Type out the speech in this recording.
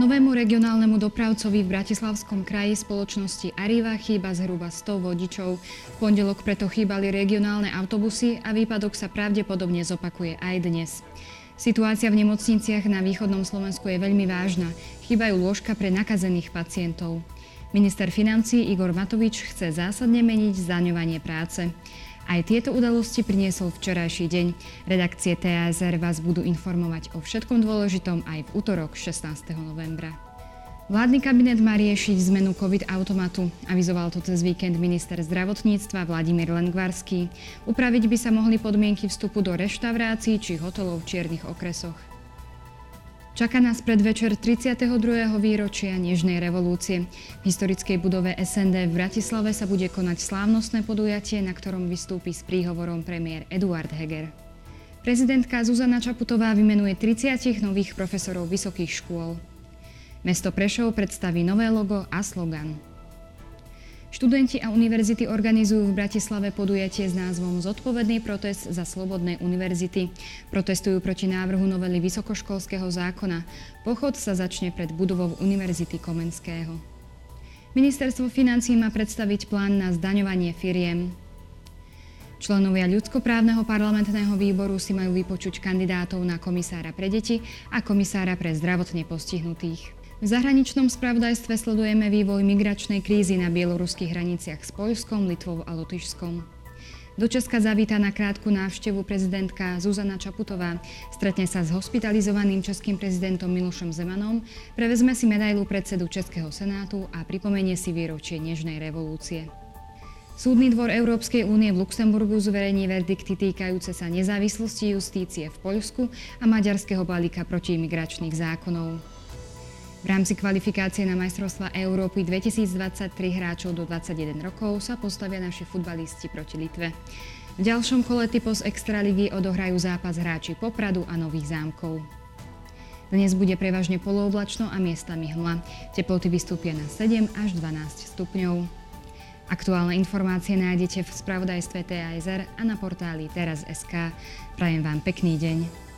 Novému regionálnemu dopravcovi v Bratislavskom kraji spoločnosti Arriva chýba zhruba 100 vodičov. V pondelok preto chýbali regionálne autobusy a výpadok sa pravdepodobne zopakuje aj dnes. Situácia v nemocniciach na východnom Slovensku je veľmi vážna. Chýbajú lôžka pre nakazených pacientov. Minister financí Igor Matovič chce zásadne meniť zdaňovanie práce. Aj tieto udalosti priniesol včerajší deň. Redakcie TASR vás budú informovať o všetkom dôležitom aj v útorok 16. novembra. Vládny kabinet má riešiť zmenu COVID-automatu. Avizoval to cez víkend minister zdravotníctva Vladimír Lengvarský. Upraviť by sa mohli podmienky vstupu do reštaurácií či hotelov v čiernych okresoch. Čaká nás predvečer 32. výročia Nežnej revolúcie. V historickej budove SND v Bratislave sa bude konať slávnostné podujatie, na ktorom vystúpi s príhovorom premiér Eduard Heger. Prezidentka Zuzana Čaputová vymenuje 30 nových profesorov vysokých škôl. Mesto Prešov predstaví nové logo a slogan. Študenti a univerzity organizujú v Bratislave podujatie s názvom Zodpovedný protest za slobodné univerzity. Protestujú proti návrhu novely vysokoškolského zákona. Pochod sa začne pred budovou Univerzity Komenského. Ministerstvo financí má predstaviť plán na zdaňovanie firiem. Členovia ľudskoprávneho parlamentného výboru si majú vypočuť kandidátov na komisára pre deti a komisára pre zdravotne postihnutých. V zahraničnom spravodajstve sledujeme vývoj migračnej krízy na bieloruských hraniciach s Poľskom, Litvou a Lotyšskom. Do Česka zavíta na krátku návštevu prezidentka Zuzana Čaputová. Stretne sa s hospitalizovaným českým prezidentom Milošom Zemanom, prevezme si medailu predsedu Českého senátu a pripomenie si výročie Nežnej revolúcie. Súdny dvor Európskej únie v Luxemburgu zverejní verdikty týkajúce sa nezávislosti justície v Poľsku a maďarského balíka proti imigračných zákonov. V rámci kvalifikácie na majstrovstva Európy 2023 hráčov do 21 rokov sa postavia naši futbalisti proti Litve. V ďalšom kole typos Extraligy odohrajú zápas hráči Popradu a Nových zámkov. Dnes bude prevažne polooblačno a miestami hmla. Teploty vystúpia na 7 až 12 stupňov. Aktuálne informácie nájdete v spravodajstve TASR a na portáli teraz.sk. Prajem vám pekný deň.